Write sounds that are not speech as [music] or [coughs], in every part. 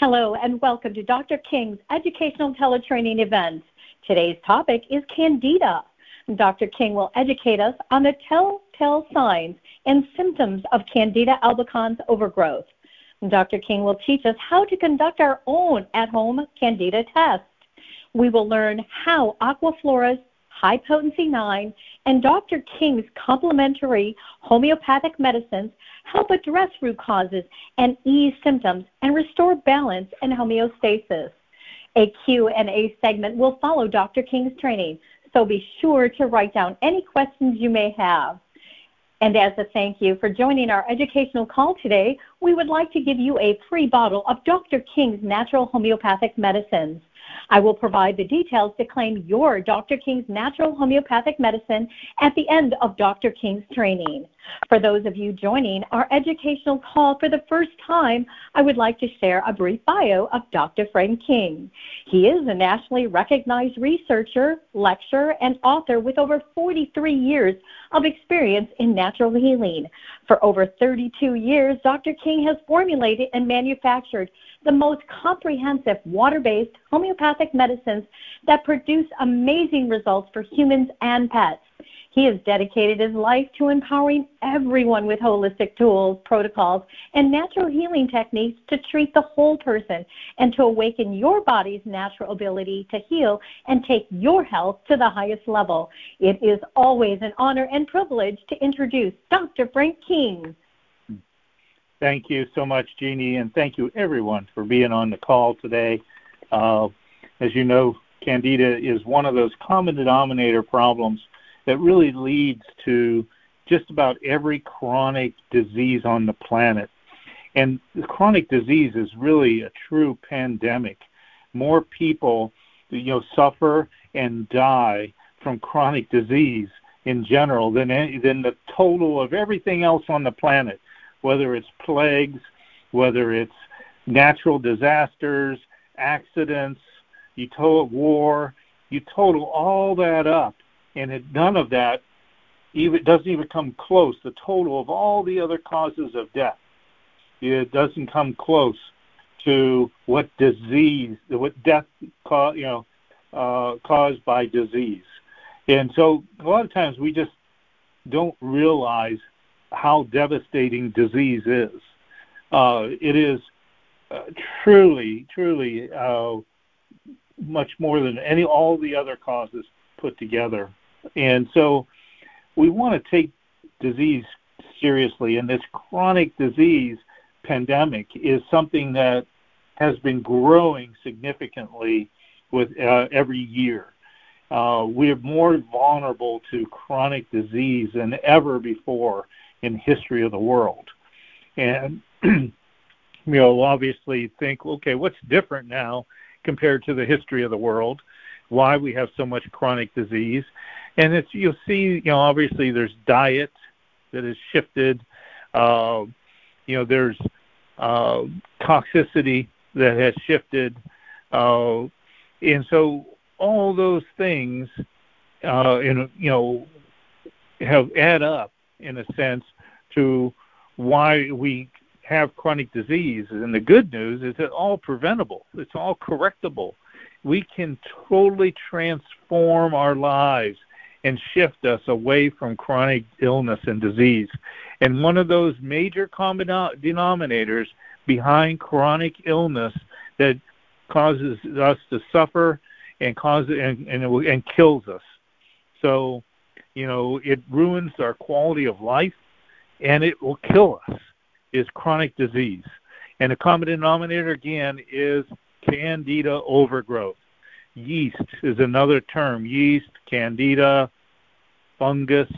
Hello and welcome to Dr. King's educational teletraining event. Today's topic is Candida. Dr. King will educate us on the telltale signs and symptoms of Candida albicans overgrowth. Dr. King will teach us how to conduct our own at-home Candida test. We will learn how Aquaflora's high potency 9 and Dr. King's complementary homeopathic medicines help address root causes and ease symptoms and restore balance and homeostasis. A Q&A segment will follow Dr. King's training, so be sure to write down any questions you may have. And as a thank you for joining our educational call today, we would like to give you a free bottle of Dr. King's natural homeopathic medicines. I will provide the details to claim your Dr. King's natural homeopathic medicine at the end of Dr. King's training. For those of you joining our educational call for the first time, I would like to share a brief bio of Dr. Frank King. He is a nationally recognized researcher, lecturer, and author with over 43 years of experience in natural healing. For over 32 years, Dr. King has formulated and manufactured the most comprehensive water-based homeopathic medicines that produce amazing results for humans and pets. He has dedicated his life to empowering everyone with holistic tools, protocols, and natural healing techniques to treat the whole person and to awaken your body's natural ability to heal and take your health to the highest level. It is always an honor and privilege to introduce Dr. Frank King. Thank you so much, Jeannie, and thank you everyone for being on the call today. Uh, as you know, Candida is one of those common denominator problems that really leads to just about every chronic disease on the planet. And chronic disease is really a true pandemic. More people, you know, suffer and die from chronic disease in general than any, than the total of everything else on the planet, whether it's plagues, whether it's natural disasters, accidents, you total war, you total all that up, and it, none of that even doesn't even come close. The total of all the other causes of death, it doesn't come close to what disease, what death, you know, uh, caused by disease. And so a lot of times we just don't realize how devastating disease is. Uh, it is uh, truly, truly uh, much more than any all the other causes put together. And so we want to take disease seriously, and this chronic disease pandemic is something that has been growing significantly with uh, every year. Uh, we are more vulnerable to chronic disease than ever before in history of the world. And [clears throat] you know, obviously think, okay, what's different now compared to the history of the world? Why we have so much chronic disease? And it's you'll see, you know, obviously there's diet that has shifted. Uh, you know, there's uh, toxicity that has shifted, uh, and so all those things, uh, in you know, have add up in a sense to why we have chronic disease. And the good news is it's all preventable. It's all correctable. We can totally transform our lives and shift us away from chronic illness and disease. And one of those major common denominators behind chronic illness that causes us to suffer and causes and, and, and kills us. So, you know, it ruins our quality of life and it will kill us is chronic disease. And the common denominator again is candida overgrowth. Yeast is another term. Yeast, candida, fungus,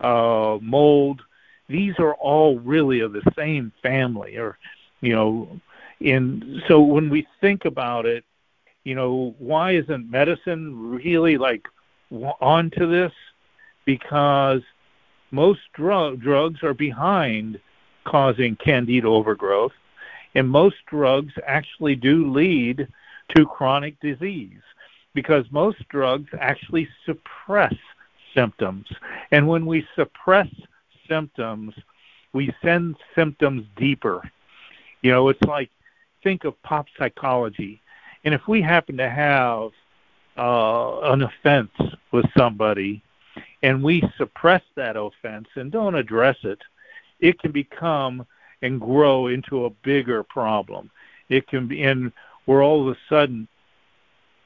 uh, mold. These are all really of the same family, or you know. And so when we think about it, you know, why isn't medicine really like onto this? Because most drug, drugs are behind causing candida overgrowth, and most drugs actually do lead to chronic disease because most drugs actually suppress symptoms. And when we suppress symptoms, we send symptoms deeper. You know, it's like think of pop psychology. And if we happen to have uh, an offense with somebody and we suppress that offense and don't address it, it can become and grow into a bigger problem. It can be, and where all of a sudden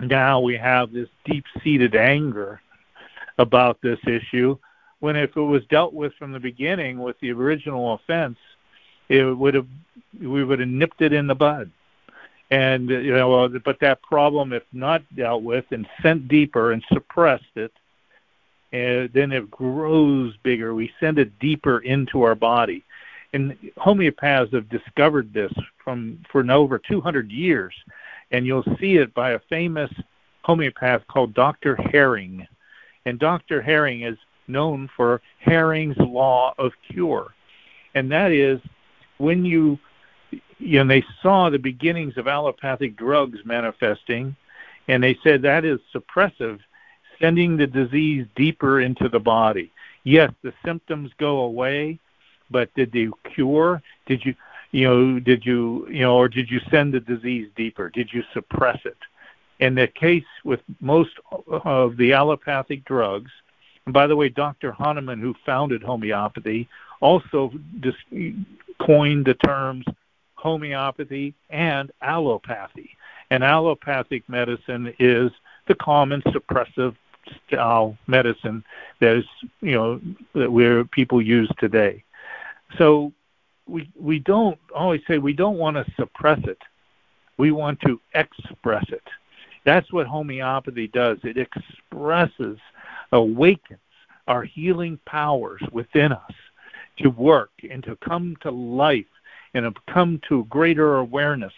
now we have this deep seated anger about this issue when if it was dealt with from the beginning with the original offense it would have we would have nipped it in the bud and you know but that problem if not dealt with and sent deeper and suppressed it and then it grows bigger we send it deeper into our body and homeopaths have discovered this from for over 200 years and you'll see it by a famous homeopath called Dr. Hering. And Dr. Hering is known for Hering's law of cure. And that is when you you know they saw the beginnings of allopathic drugs manifesting and they said that is suppressive sending the disease deeper into the body yes the symptoms go away but did they cure did you you know, did you, you know, or did you send the disease deeper? Did you suppress it? In the case with most of the allopathic drugs, and by the way, Dr. Hahnemann, who founded homeopathy, also dis- coined the terms homeopathy and allopathy. And allopathic medicine is the common suppressive style medicine that is, you know, that where people use today. So we we don't always say we don't want to suppress it. We want to express it. That's what homeopathy does. It expresses, awakens our healing powers within us to work and to come to life and to come to greater awareness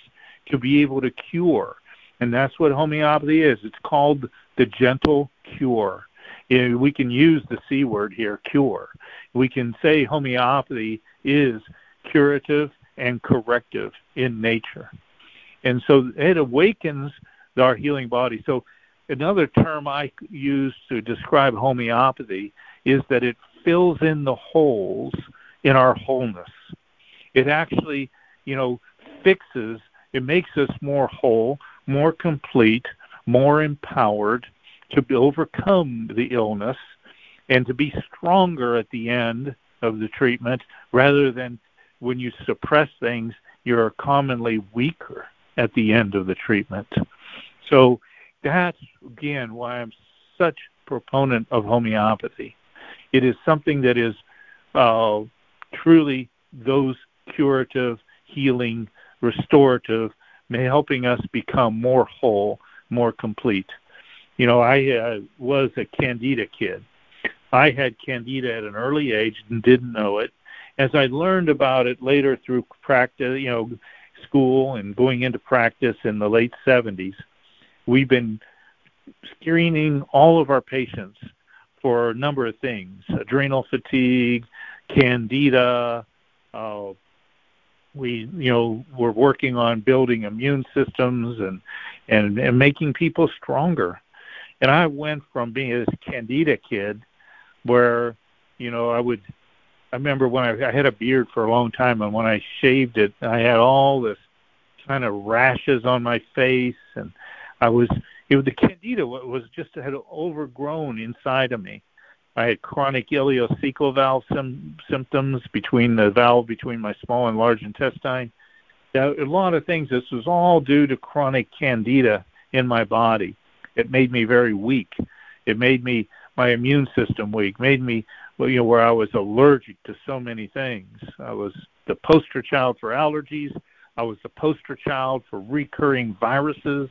to be able to cure. And that's what homeopathy is. It's called the gentle cure. Eh, we can use the C word here, cure. We can say homeopathy is curative and corrective in nature. And so it awakens our healing body. So another term I use to describe homeopathy is that it fills in the holes in our wholeness. It actually, you know, fixes, it makes us more whole, more complete, more empowered to overcome the illness and to be stronger at the end of the treatment rather than when you suppress things, you're commonly weaker at the end of the treatment. So that's again why I'm such proponent of homeopathy. It is something that is uh, truly those curative, healing, restorative, helping us become more whole, more complete. You know, I uh, was a candida kid. I had candida at an early age and didn't know it as I learned about it later through practice, you know, school and going into practice in the late 70s, we've been screening all of our patients for a number of things adrenal fatigue, candida. Uh, we, you know, we're working on building immune systems and, and, and making people stronger. And I went from being a candida kid where, you know, I would I remember when I, I had a beard for a long time, and when I shaved it, I had all this kind of rashes on my face, and I was it was the candida was just had overgrown inside of me. I had chronic ileocecal valve sim- symptoms between the valve between my small and large intestine. A lot of things. This was all due to chronic candida in my body. It made me very weak. It made me my immune system weak. Made me you know, where I was allergic to so many things. I was the poster child for allergies. I was the poster child for recurring viruses,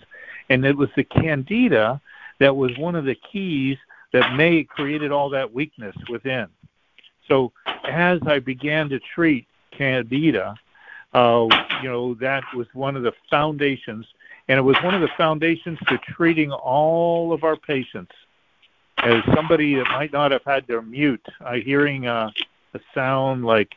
and it was the candida that was one of the keys that may created all that weakness within. So as I began to treat candida, you know, that was one of the foundations, and it was one of the foundations to treating all of our patients as somebody that might not have had their mute, I hearing a, a sound like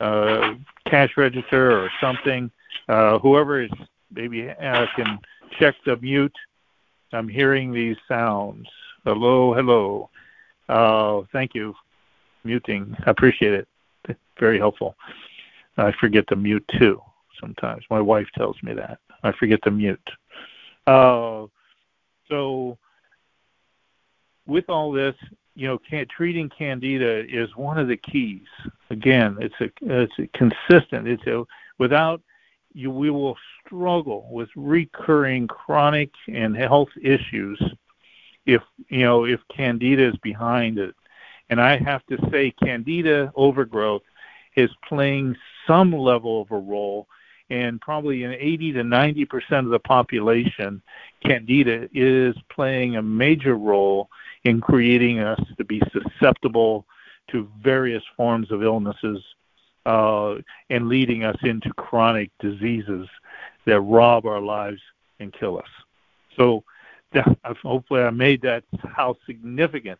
uh, cash register or something. Uh, whoever is maybe uh, can check the mute. I'm hearing these sounds. Hello, hello. Uh, thank you. Muting. I appreciate it. Very helpful. I forget to mute too. sometimes. My wife tells me that. I forget to mute. Uh, so, with all this, you know, can, treating candida is one of the keys. Again, it's a it's a consistent. It's a without you, we will struggle with recurring chronic and health issues if you know if candida is behind it. And I have to say, candida overgrowth is playing some level of a role, and probably in 80 to 90 percent of the population, candida is playing a major role in creating us to be susceptible to various forms of illnesses uh, and leading us into chronic diseases that rob our lives and kill us. So [laughs] hopefully I made that how significant.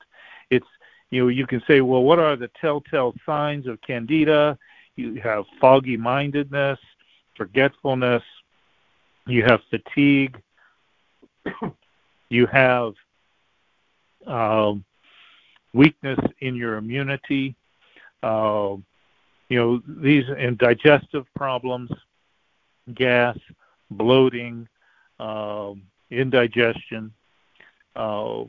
It's you know you can say, well, what are the telltale signs of candida? You have foggy mindedness, forgetfulness, you have fatigue, [coughs] you have um, weakness in your immunity, uh, you know these and digestive problems, gas, bloating, um, indigestion. Uh,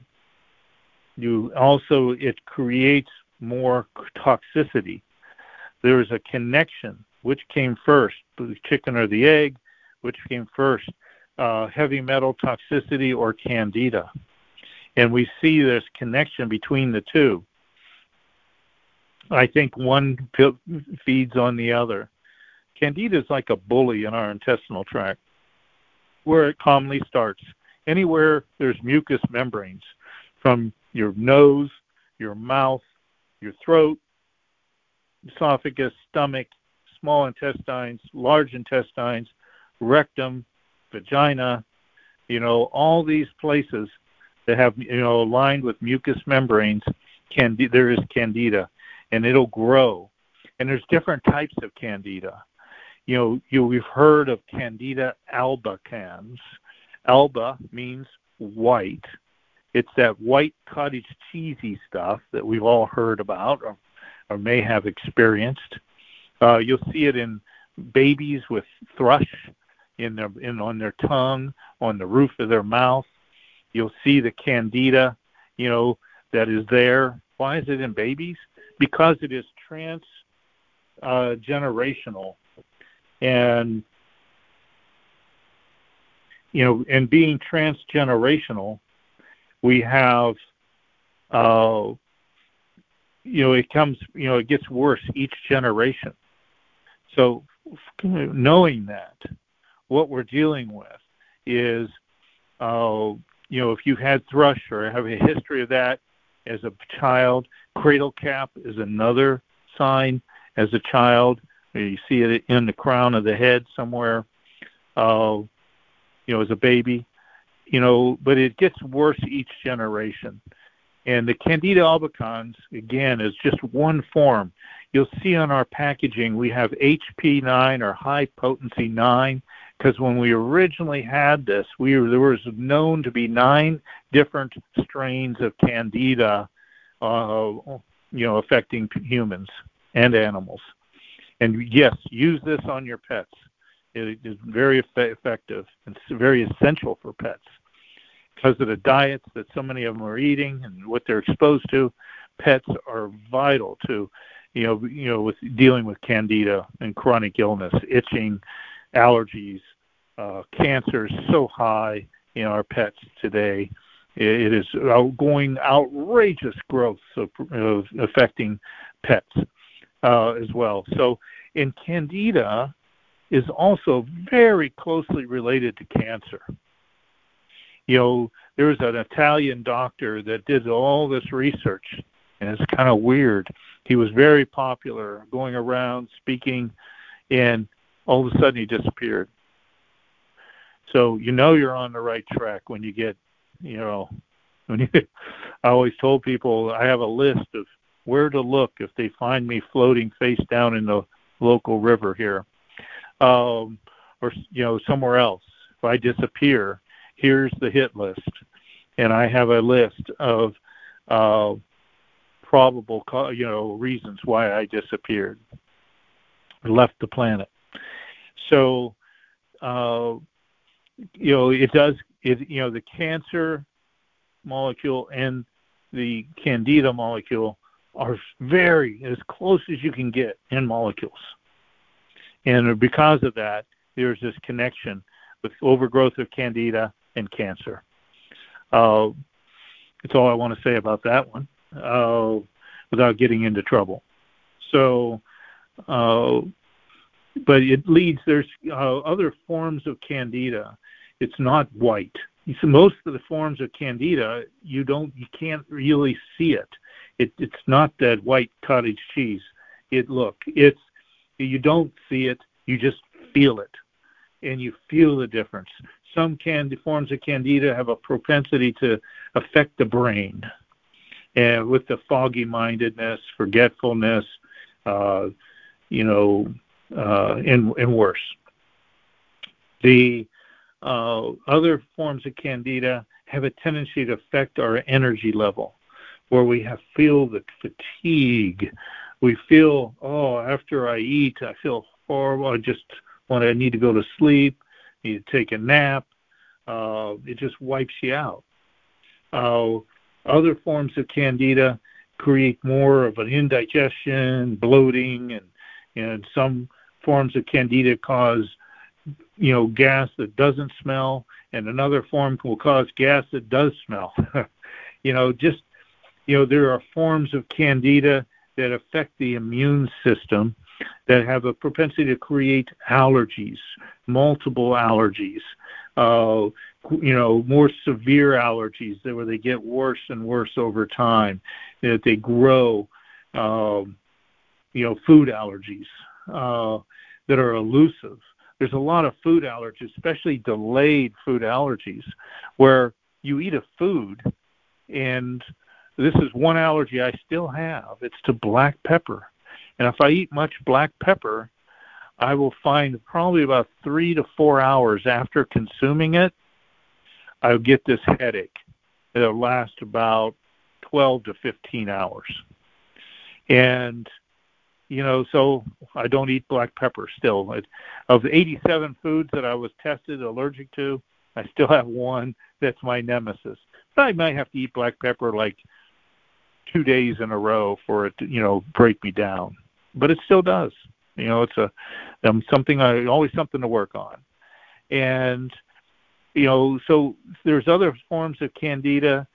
you also it creates more toxicity. There is a connection. Which came first, the chicken or the egg? Which came first, uh, heavy metal toxicity or candida? And we see this connection between the two. I think one feeds on the other. Candida is like a bully in our intestinal tract, where it commonly starts. Anywhere there's mucous membranes, from your nose, your mouth, your throat, esophagus, stomach, small intestines, large intestines, rectum, vagina, you know, all these places that have, you know, lined with mucous membranes, can there is candida and it'll grow. And there's different types of candida. You know, you we've heard of Candida albicans. Alba means white. It's that white cottage cheesy stuff that we've all heard about or, or may have experienced. Uh, you'll see it in babies with thrush in their in on their tongue, on the roof of their mouth. You'll see the candida, you know, that is there. Why is it in babies? because it is trans uh, generational and you know and being transgenerational we have uh, you know it comes you know it gets worse each generation so knowing that what we're dealing with is uh, you know if you had thrush or have a history of that as a child. Cradle cap is another sign as a child. You see it in the crown of the head somewhere, uh, you know, as a baby. You know, but it gets worse each generation. And the Candida albicans, again, is just one form. You'll see on our packaging we have HP9 or high potency 9 because when we originally had this, we were, there was known to be nine different strains of candida, uh, you know, affecting humans and animals. And yes, use this on your pets. It is very effective and very essential for pets because of the diets that so many of them are eating and what they're exposed to. Pets are vital to, you know, you know, with dealing with candida and chronic illness, itching, allergies, uh, cancer is so high in our pets today. It is going outrageous growth of, of affecting pets uh, as well. So, in Candida is also very closely related to cancer. You know, there was an Italian doctor that did all this research, and it's kind of weird. He was very popular, going around speaking, and all of a sudden he disappeared. So you know you're on the right track when you get, you know, when you. I always told people I have a list of where to look if they find me floating face down in the local river here, um, or you know somewhere else. If I disappear, here's the hit list, and I have a list of uh, probable, you know, reasons why I disappeared, left the planet. So, uh, you know, it does. It you know the cancer molecule and the candida molecule are very as close as you can get in molecules. And because of that, there's this connection with overgrowth of candida and cancer. Uh, that's all I want to say about that one uh, without getting into trouble. So, uh, but it leads, there's uh, other forms of candida. It's not white. Most of the forms of candida, you don't, you can't really see it. it it's not that white cottage cheese. It look, it's you don't see it, you just feel it, and you feel the difference. Some forms of candida have a propensity to affect the brain, and with the foggy mindedness, forgetfulness, uh, you know, uh, and and worse. The uh, other forms of candida have a tendency to affect our energy level, where we have feel the fatigue. We feel, oh, after I eat, I feel horrible. I just want to I need to go to sleep. Need to take a nap. Uh, it just wipes you out. Uh, other forms of candida create more of an indigestion, bloating, and and some forms of candida cause you know gas that doesn't smell, and another form will cause gas that does smell. [laughs] you know, just you know there are forms of candida that affect the immune system that have a propensity to create allergies, multiple allergies, uh, you know, more severe allergies where they get worse and worse over time, that they grow, um, you know, food allergies uh, that are elusive. There's a lot of food allergies, especially delayed food allergies, where you eat a food and this is one allergy I still have. It's to black pepper. And if I eat much black pepper, I will find probably about three to four hours after consuming it, I'll get this headache. It'll last about 12 to 15 hours. And, you know, so I don't eat black pepper still. Of the 87 foods that I was tested allergic to, I still have one that's my nemesis. But I might have to eat black pepper like two days in a row for it to, you know, break me down. But it still does. You know, it's a um, something I always something to work on, and you know, so there's other forms of candida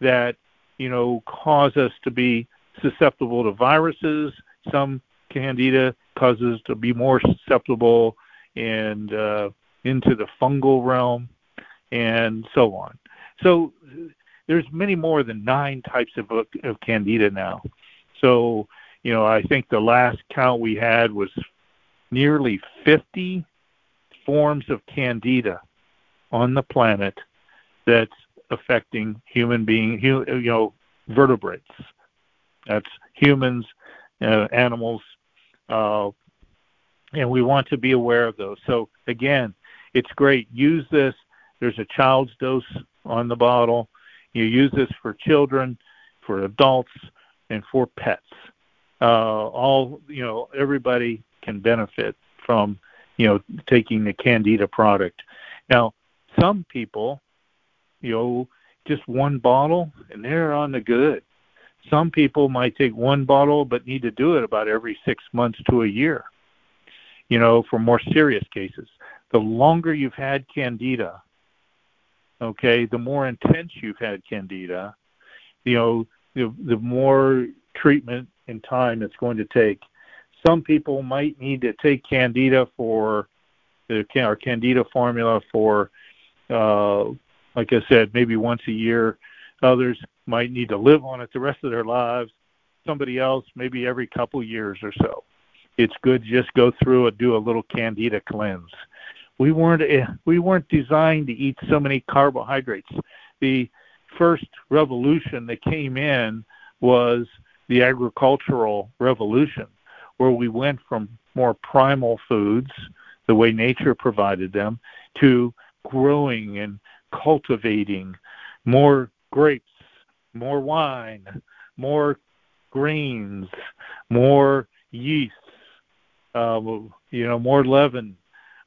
that you know cause us to be susceptible to viruses. Some candida causes to be more susceptible and uh, into the fungal realm, and so on. So there's many more than nine types of, of candida now. So you know, I think the last count we had was nearly 50 forms of candida on the planet that's affecting human being, you know, vertebrates. That's humans, uh, animals, uh, and we want to be aware of those. So again, it's great. Use this. There's a child's dose on the bottle. You use this for children, for adults, and for pets. Uh, all you know everybody can benefit from you know taking the candida product. Now some people you know just one bottle and they're on the good. Some people might take one bottle but need to do it about every six months to a year you know for more serious cases. The longer you've had candida okay the more intense you've had candida you know the, the more treatment and time it's going to take. Some people might need to take Candida for the our Candida formula for, uh, like I said, maybe once a year. Others might need to live on it the rest of their lives. Somebody else, maybe every couple years or so. It's good to just go through and do a little Candida cleanse. We weren't eh, we weren't designed to eat so many carbohydrates. The first revolution that came in was the agricultural revolution, where we went from more primal foods, the way nature provided them, to growing and cultivating more grapes, more wine, more grains, more yeasts, uh, you know, more leaven,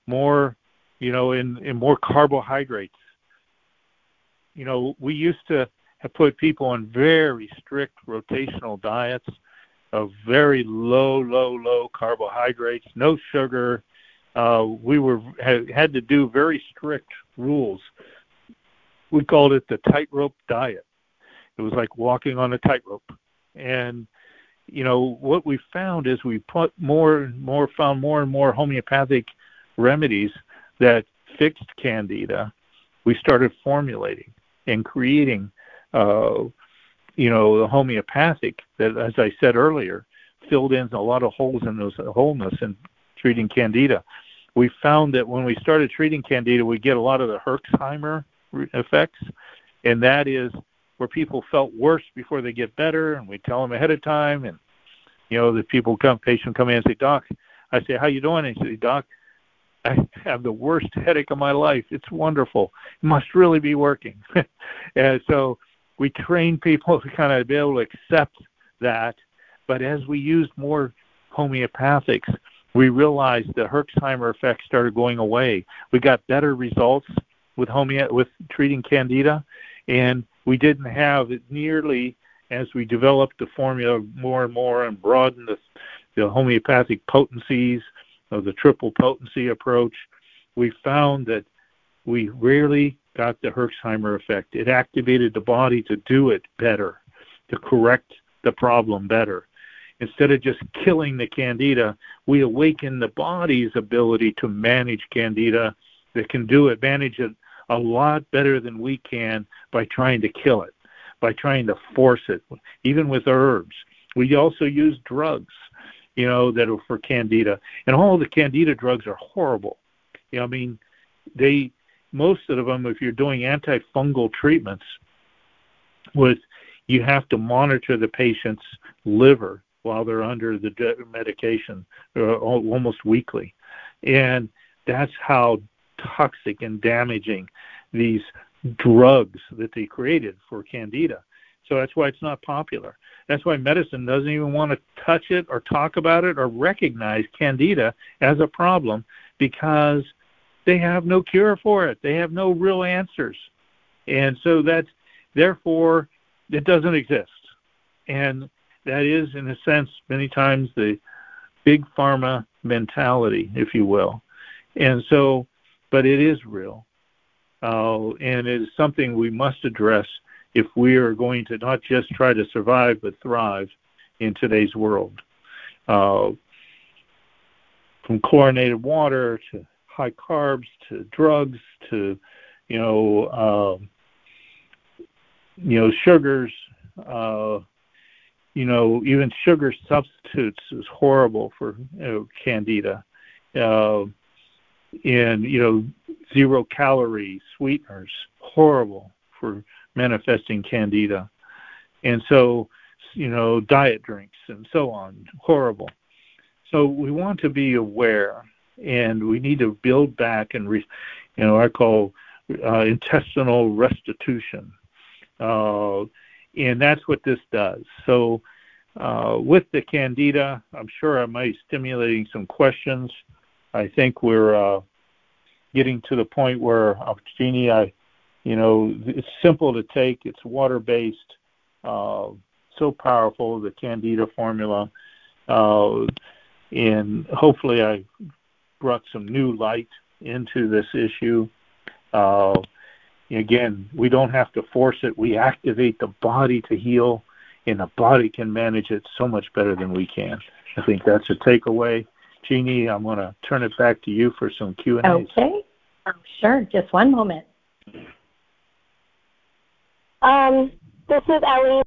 more, you know, in, in more carbohydrates. You know, we used to have put people on very strict rotational diets of very low, low, low carbohydrates, no sugar. Uh, we were had, had to do very strict rules. We called it the tightrope diet. It was like walking on a tightrope, and you know what we found is we put more and more found more and more homeopathic remedies that fixed candida we started formulating and creating uh, you know the homeopathic that as i said earlier filled in a lot of holes in those wholeness in treating candida we found that when we started treating candida we get a lot of the herxheimer effects and that is where people felt worse before they get better, and we tell them ahead of time. And you know, the people come, patient come in and say, "Doc," I say, "How you doing?" And he say, "Doc, [laughs] I have the worst headache of my life. It's wonderful. It must really be working." [laughs] and so we train people [laughs] to kind of be able to accept that. But as we used more homeopathics, we realized the Herxheimer effect started going away. We got better results with homeo with treating candida, and we didn't have it nearly as we developed the formula more and more and broadened the, the homeopathic potencies of the triple potency approach, we found that we rarely got the Herxheimer effect. It activated the body to do it better, to correct the problem better. Instead of just killing the candida, we awaken the body's ability to manage candida that can do it, manage it a lot better than we can by trying to kill it, by trying to force it, even with herbs. We also use drugs, you know, that are for candida. And all the candida drugs are horrible. You know, I mean, they most of them if you're doing antifungal treatments with you have to monitor the patient's liver while they're under the medication uh, almost weekly. And that's how toxic and damaging these drugs that they created for candida. So that's why it's not popular. That's why medicine doesn't even want to touch it or talk about it or recognize candida as a problem because they have no cure for it. They have no real answers. And so that's therefore it doesn't exist. And that is in a sense many times the big pharma mentality, if you will. And so but it is real. Uh, and it is something we must address if we are going to not just try to survive but thrive in today's world. Uh, from chlorinated water to high carbs to drugs to you know uh, you know sugars uh, you know even sugar substitutes is horrible for you know, candida uh, and you know zero calorie sweeteners horrible for manifesting candida. And so you know diet drinks and so on. Horrible. So we want to be aware and we need to build back and re, you know i call uh, intestinal restitution. Uh, and that's what this does. So uh, with the candida i'm sure i might be stimulating some questions. I think we're uh, getting to the point where Jeannie, I, you know, it's simple to take. It's water based, uh, so powerful. The Candida formula, uh, and hopefully I brought some new light into this issue. Uh, again, we don't have to force it. We activate the body to heal, and the body can manage it so much better than we can. I think that's a takeaway. Jeannie, I'm going to turn it back to you for some Q&A. Okay. Sure. Just one moment. Um, this is Ellie